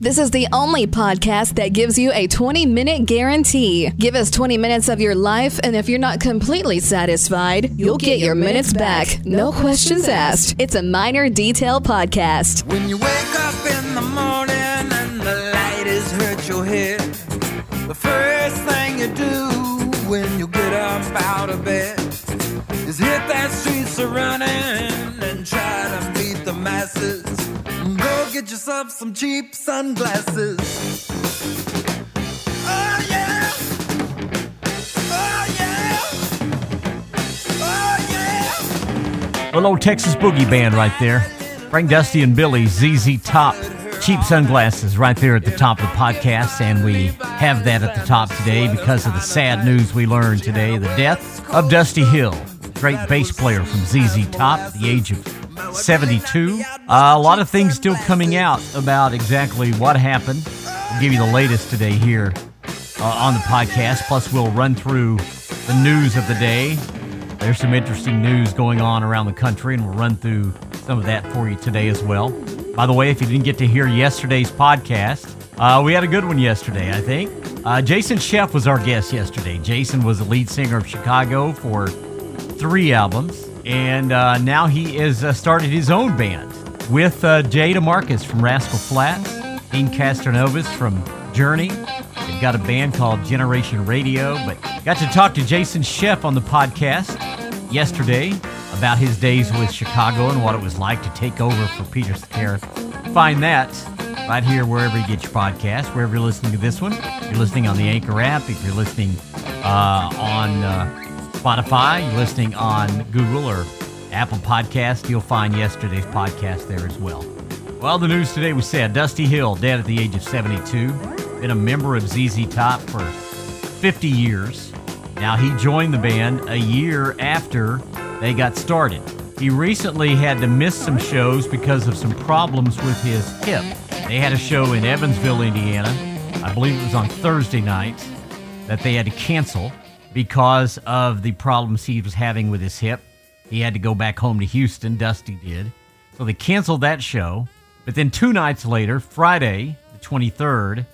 This is the only podcast that gives you a 20 minute guarantee. Give us 20 minutes of your life, and if you're not completely satisfied, you'll, get, your minutes back. No questions asked. It's a minor detail podcast. When you wake up in the morning and the light has hurt your head, the first thing you do when you get up out of bed is hit that streets a running and try to meet the masses. Get yourself some cheap sunglasses. Oh yeah! Oh yeah! Oh Texas boogie band right there. Frank Dusty and Billy, ZZ Top, cheap sunglasses right there at the top of the podcast. And we have that at the top today because of the sad news we learned today the death of Dusty Hill, great bass player from ZZ Top the age of 72. Uh, a lot of things still coming out about exactly what happened. We'll give you the latest today here uh, on the podcast. Plus, we'll run through the news of the day. There's some interesting news going on around the country, and we'll run through some of that for you today as well. By the way, if you didn't get to hear yesterday's podcast, uh, we had a good one yesterday, I think. Uh, Jason Scheff was our guest yesterday. Jason was the lead singer of Chicago for three albums, and uh, now he has uh, started his own band with uh, Jay DeMarcus from Rascal Flatts, Dean Castronovo from Journey. They've got a band called Generation Radio, but got to talk to Jason Scheff on the podcast yesterday about his days with Chicago and what it was like to take over for Peter Cetera. Find that right here wherever you get your podcast, wherever you're listening to this one. If you're listening on the Anchor app, if you're listening uh, on uh, Spotify, you're listening on Google or Apple Podcast, you'll find yesterday's podcast there as well. Well, the news today was sad. Dusty Hill, dead at the age of 72, been a member of ZZ Top for 50 years. Now, he joined the band a year after they got started. He recently had to miss some shows because of some problems with his hip. They had a show in Evansville, Indiana. I believe it was on Thursday night that they had to cancel because of the problems he was having with his hip. He had to go back home to Houston, Dusty did. So they canceled that show. But then two nights later, Friday, the 23rd,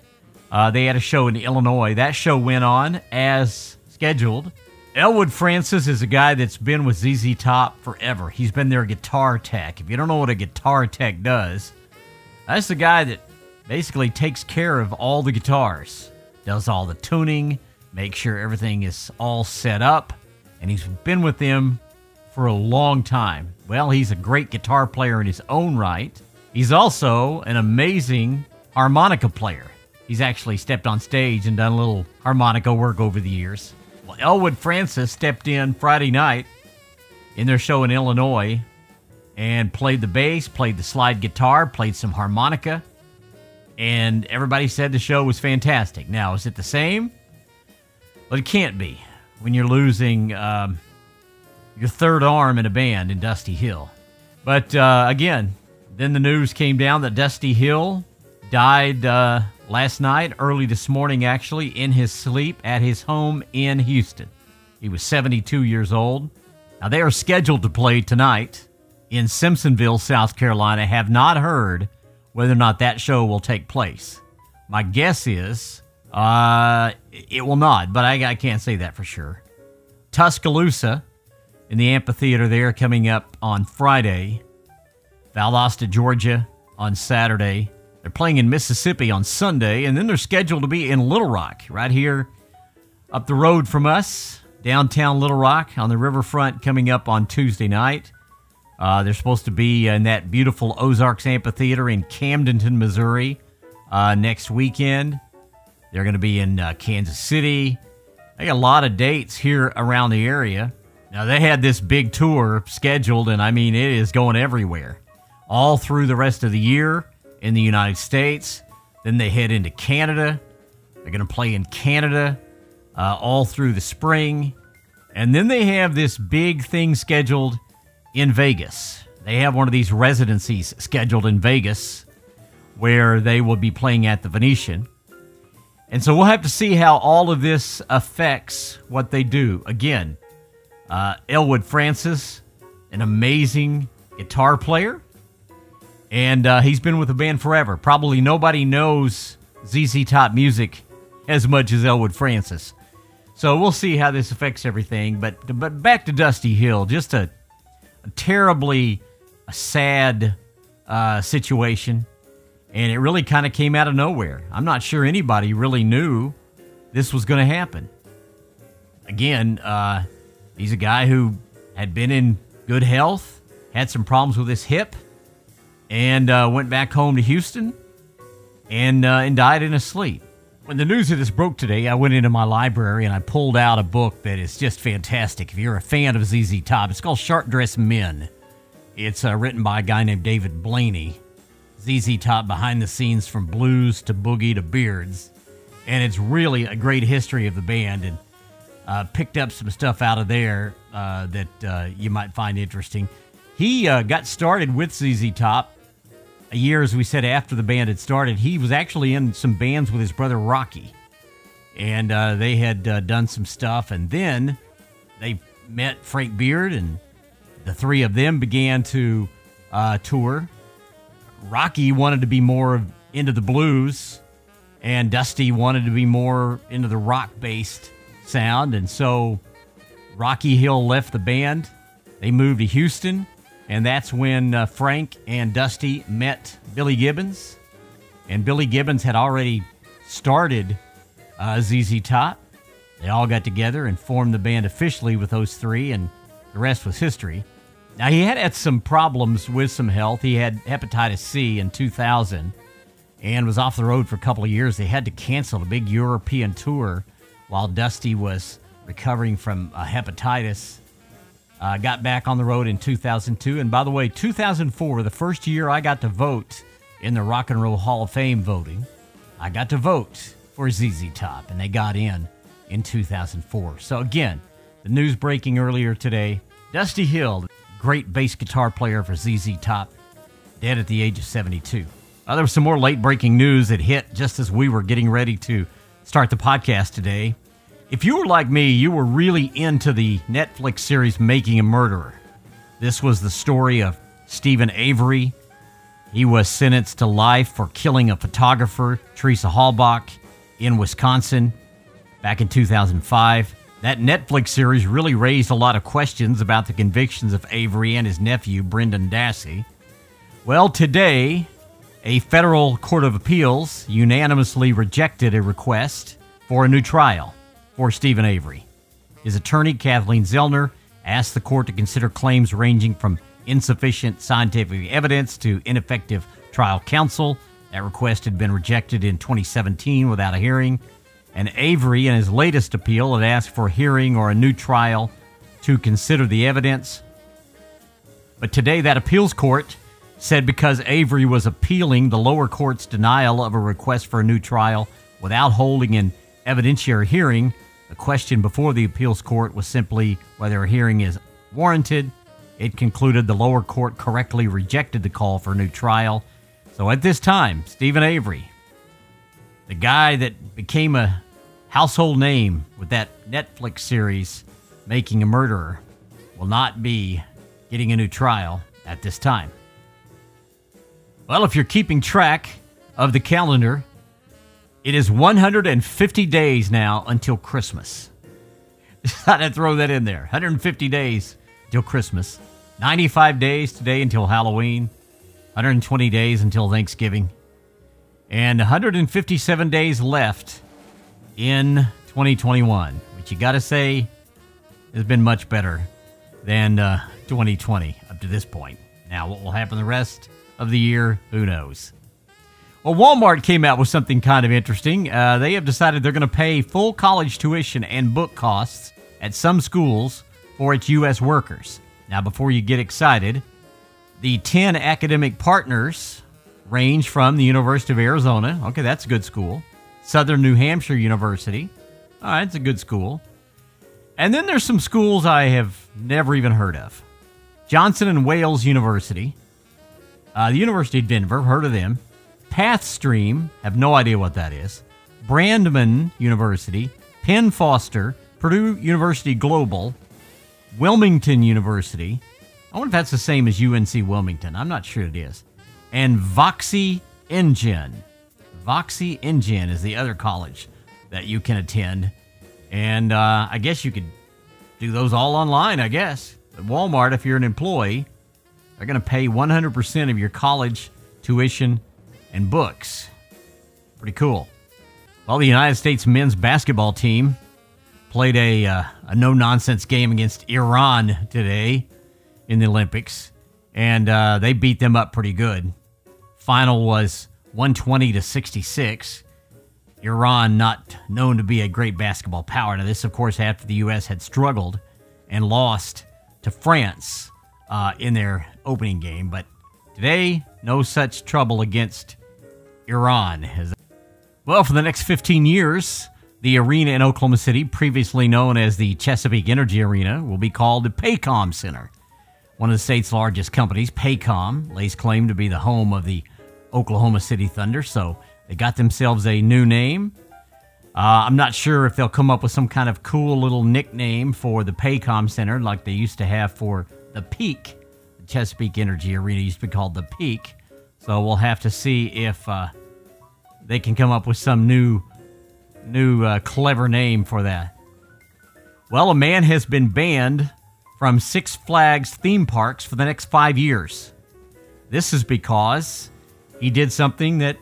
uh, they had a show in Illinois. That show went on as scheduled. Elwood Francis is a guy that's been with ZZ Top forever. He's been their guitar tech. If you don't know what a guitar tech does, that's the guy that basically takes care of all the guitars, does all the tuning, makes sure everything is all set up, and he's been with them for a long time. Well, he's a great guitar player in his own right. He's also an amazing harmonica player. He's actually stepped on stage and done a little harmonica work over the years. Well, Elwood Francis stepped in Friday night in their show in Illinois and played the bass, played the slide guitar, played some harmonica, and everybody said the show was fantastic. Now, is it the same? Well, it can't be when you're losing um, your third arm in a band in Dusty Hill. But uh, again, then the news came down that Dusty Hill died uh, last night, early this morning, actually, in his sleep at his home in Houston. He was 72 years old. Now, they are scheduled to play tonight in Simpsonville, South Carolina. Have not heard whether or not that show will take place. My guess is uh, it will not, but I, I can't say that for sure. Tuscaloosa in the amphitheater there coming up on Friday. Valdosta, Georgia on Saturday. They're playing in Mississippi on Sunday, and then they're scheduled to be in Little Rock, right here up the road from us, downtown Little Rock on the riverfront, coming up on Tuesday night. Uh, they're supposed to be in that beautiful Ozarks Amphitheater in Camdenton, Missouri, uh, next weekend. They're going to be in uh, Kansas City. They got a lot of dates here around the area. Now, they had this big tour scheduled, and I mean, it is going everywhere. All through the rest of the year in the United States. Then they head into Canada. They're going to play in Canada uh, all through the spring. And then they have this big thing scheduled in Vegas. They have one of these residencies scheduled in Vegas where they will be playing at the Venetian. And so we'll have to see how all of this affects what they do. Again, uh, Elwood Francis, an amazing guitar player. And uh, he's been with the band forever. Probably nobody knows ZZ Top music as much as Elwood Francis. So we'll see how this affects everything. But but back to Dusty Hill, just a, a terribly sad uh, situation, and it really kind of came out of nowhere. I'm not sure anybody really knew this was going to happen. Again, uh, he's a guy who had been in good health, had some problems with his hip, and uh, went back home to Houston and uh, and died in his sleep. When the news of this broke today, I went into my library and I pulled out a book that is just fantastic. If you're a fan of ZZ Top, it's called Sharp Dressed Men. It's uh, written by a guy named David Blayney. ZZ Top behind the scenes from blues to boogie to beards. And it's really a great history of the band and uh, picked up some stuff out of there uh, that uh, you might find interesting. He uh, got started with ZZ Top a year, as we said, after the band had started, he was actually in some bands with his brother Rocky. And uh, they had done some stuff. And then they met Frank Beard, and the three of them began to tour. Rocky wanted to be more into the blues, and Dusty wanted to be more into the rock based sound. And so Rocky Hill left the band. They moved to Houston and that's when uh, Frank and Dusty met Billy Gibbons. And Billy Gibbons had already started uh, ZZ Top. They all got together and formed the band officially with those three, and the rest was history. Now, he had had some problems with some health. He had hepatitis C in 2000 and was off the road for a couple of years. They had to cancel a big European tour while Dusty was recovering from uh, hepatitis uh, got back on the road in 2002. And by the way, 2004, the first year I got to vote in the Rock and Roll Hall of Fame voting, I got to vote for ZZ Top, and they got in in 2004. So again, the news breaking earlier today Dusty Hill, great bass guitar player for ZZ Top, dead at the age of 72. Uh, there was some more late breaking news that hit just as we were getting ready to start the podcast today. If you were like me, you were really into the Netflix series Making a Murderer. This was the story of Steven Avery. He was sentenced to life for killing a photographer, Teresa Halbach, in Wisconsin back in 2005. That Netflix series really raised a lot of questions about the convictions of Avery and his nephew, Brendan Dassey. Well, today, a federal court of appeals unanimously rejected a request for a new trial for Steven Avery. His attorney, Kathleen Zellner, asked the court to consider claims ranging from insufficient scientific evidence to ineffective trial counsel. That request had been rejected in 2017 without a hearing. And Avery, in his latest appeal, had asked for a hearing or a new trial to consider the evidence. But today, that appeals court said because Avery was appealing the lower court's denial of a request for a new trial without holding an evidentiary hearing, the question before the appeals court was simply whether a hearing is warranted. It concluded the lower court correctly rejected the call for a new trial. So at this time, Steven Avery, the guy that became a household name with that Netflix series, Making a Murderer, will not be getting a new trial at this time. Well, if you're keeping track of the calendar, it is 150 days now until Christmas. Just thought I'd throw that in there. 150 days till Christmas. 95 days today until Halloween. 120 days until Thanksgiving. And 157 days left in 2021, which you got to say has been much better than uh, 2020 up to this point. Now, what will happen the rest of the year, who knows? Well, Walmart came out with something kind of interesting. Uh, they have decided they're going to pay full college tuition and book costs at some schools for its U.S. workers. Now, before you get excited, the 10 academic partners range from the University of Arizona. Okay, that's a good school. Southern New Hampshire University. All right, it's a good school. And then there's some schools I have never even heard of. Johnson and Wales University, uh, the University of Denver, heard of them. Pathstream, have no idea what that is. Brandman University, Penn Foster, Purdue University Global, Wilmington University. I wonder if that's the same as UNC Wilmington. I'm not sure it is. and Voxy EnGen. Voxy EnGen is the other college that you can attend. And uh, I guess you could do those all online, I guess. At Walmart, if you're an employee, they're going to pay 100% of your college tuition and books. Pretty cool. Well, the United States men's basketball team played a, uh, a no nonsense game against Iran today in the Olympics, and uh, they beat them up pretty good. Final was 120 to 66. Iran, not known to be a great basketball power. Now, this, of course, after the U.S. had struggled and lost to France uh, in their opening game. But today, no such trouble against Iran. Well, for the next 15 years, the arena in Oklahoma City, previously known as the Chesapeake Energy Arena, will be called the Paycom Center. One of the state's largest companies, Paycom, lays claim to be the home of the Oklahoma City Thunder, so they got themselves a new name. Uh, I'm not sure if they'll come up with some kind of cool little nickname for the Paycom Center like they used to have for the Peak. The Chesapeake Energy Arena used to be called the Peak. So we'll have to see if uh, they can come up with some new, new uh, clever name for that. Well, a man has been banned from Six Flags theme parks for the next five years. This is because he did something that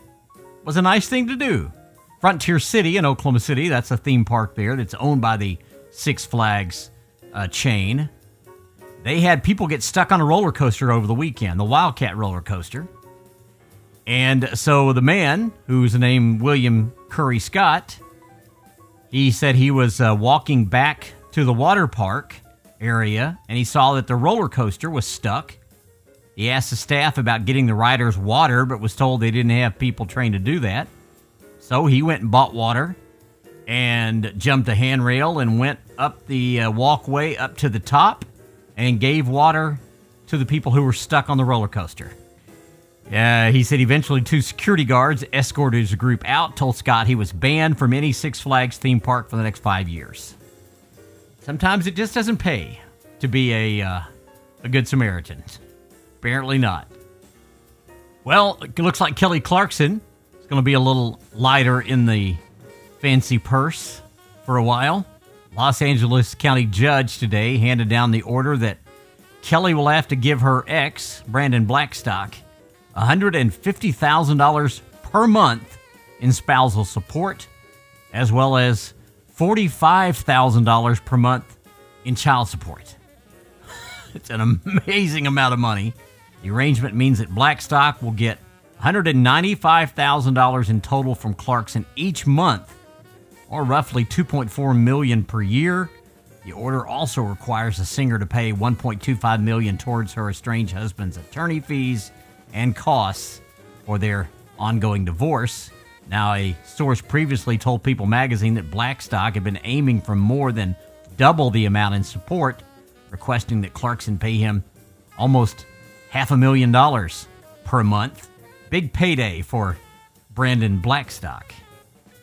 was a nice thing to do. Frontier City in Oklahoma City, that's a theme park there that's owned by the Six Flags uh, chain. They had people get stuck on a roller coaster over the weekend, the Wildcat roller coaster. And so the man, whose name William Curry Scott, he said he was uh, walking back to the water park area and he saw that the roller coaster was stuck. He asked the staff about getting the riders water, but was told they didn't have people trained to do that. So he went and bought water and jumped a handrail and went up the uh, walkway up to the top and gave water to the people who were stuck on the roller coaster. Uh, he said eventually two security guards escorted his group out, told Scott he was banned from any Six Flags theme park for the next five years. Sometimes it just doesn't pay to be a, uh, a good Samaritan. Apparently not. Well, it looks like Kelly Clarkson is going to be a little lighter in the fancy purse for a while. Los Angeles County judge today handed down the order that Kelly will have to give her ex, Brandon Blackstock, $150,000 per month in spousal support, as well as $45,000 per month in child support. it's an amazing amount of money. The arrangement means that Blackstock will get $195,000 in total from Clarkson each month, or roughly 2.4 million per year. The order also requires the singer to pay 1.25 million towards her estranged husband's attorney fees and costs for their ongoing divorce. Now, a source previously told People magazine that Blackstock had been aiming for more than double the amount in support, requesting that Clarkson pay him almost half a million dollars per month Big payday for Brandon Blackstock.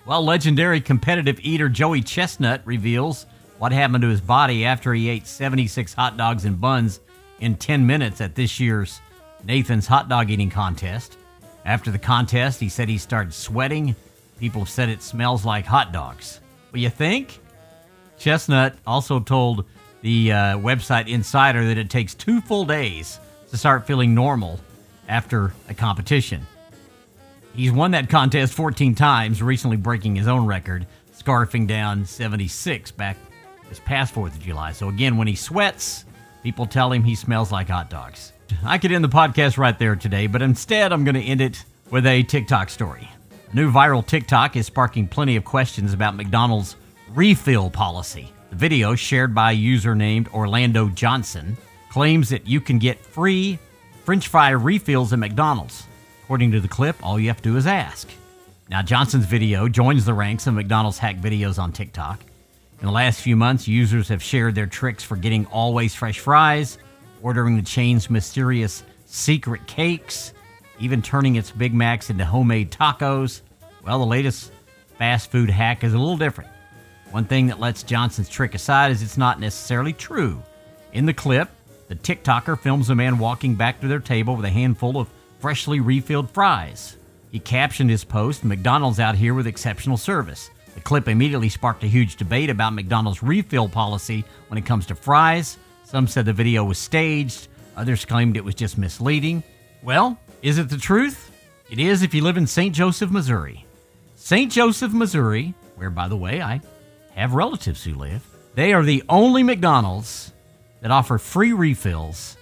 Well, legendary competitive eater Joey Chestnut reveals what happened to his body after he ate 76 hot dogs and buns in 10 minutes at this year's Nathan's hot dog eating contest. After the contest, he said he started sweating. People have said it smells like hot dogs. What you think? Chestnut also told the uh, website Insider that it takes two full days to start feeling normal after a competition. He's won that contest 14 times, recently breaking his own record, scarfing down 76 back this past 4th of July. So, again, when he sweats, people tell him he smells like hot dogs. I could end the podcast right there today, but instead, I'm going to end it with a TikTok story. A new viral TikTok is sparking plenty of questions about McDonald's refill policy. The video, shared by a user named Orlando Johnson, claims that you can get free French fry refills at McDonald's. According to the clip, all you have to do is ask. Now, Johnson's video joins the ranks of McDonald's hack videos on TikTok. In the last few months, users have shared their tricks for getting always fresh fries, ordering the chain's mysterious secret cakes, even turning its Big Macs into homemade tacos. Well, the latest fast food hack is a little different. One thing that lets Johnson's trick aside is it's not necessarily true. In the clip, the TikToker films a man walking back to their table with a handful of freshly refilled fries. He captioned his post, McDonald's out here with exceptional service. The clip immediately sparked a huge debate about McDonald's refill policy when it comes to fries. Some said the video was staged, others claimed it was just misleading. Well, is it the truth? It is if you live in St. Joseph, Missouri. St. Joseph, Missouri, where, by the way, I have relatives who live, they are the only McDonald's that offer free refills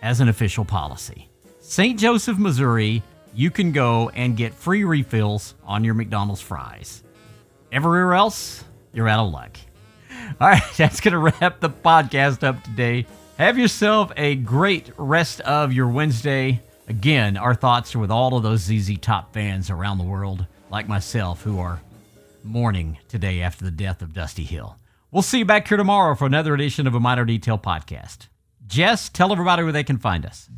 as an official policy. St. Joseph, Missouri, you can go and get free refills on your McDonald's fries. Everywhere else, you're out of luck. All right, that's going to wrap the podcast up today. Have yourself a great rest of your Wednesday. Again, our thoughts are with all of those ZZ Top fans around the world, like myself, who are mourning today after the death of Dusty Hill. We'll see you back here tomorrow for another edition of a Minor Detail podcast. Jess, tell everybody where they can find us.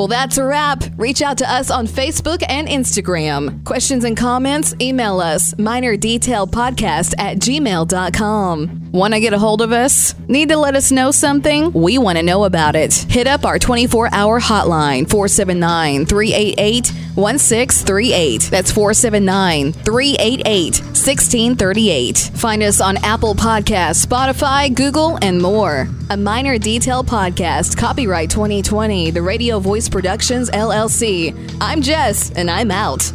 Well, that's a wrap. Reach out to us on Facebook and Instagram. Questions and comments, email us minordetailpodcast at gmail.com. Want to get a hold of us? Need to let us know something? We want to know about it. Hit up our 24 hour hotline 479 388 1638. That's 479 388 1638. Find us on Apple Podcasts, Spotify, Google, and more. A Minor Detail Podcast, copyright 2020, the Radio Voice Productions, LLC. I'm Jess, and I'm out.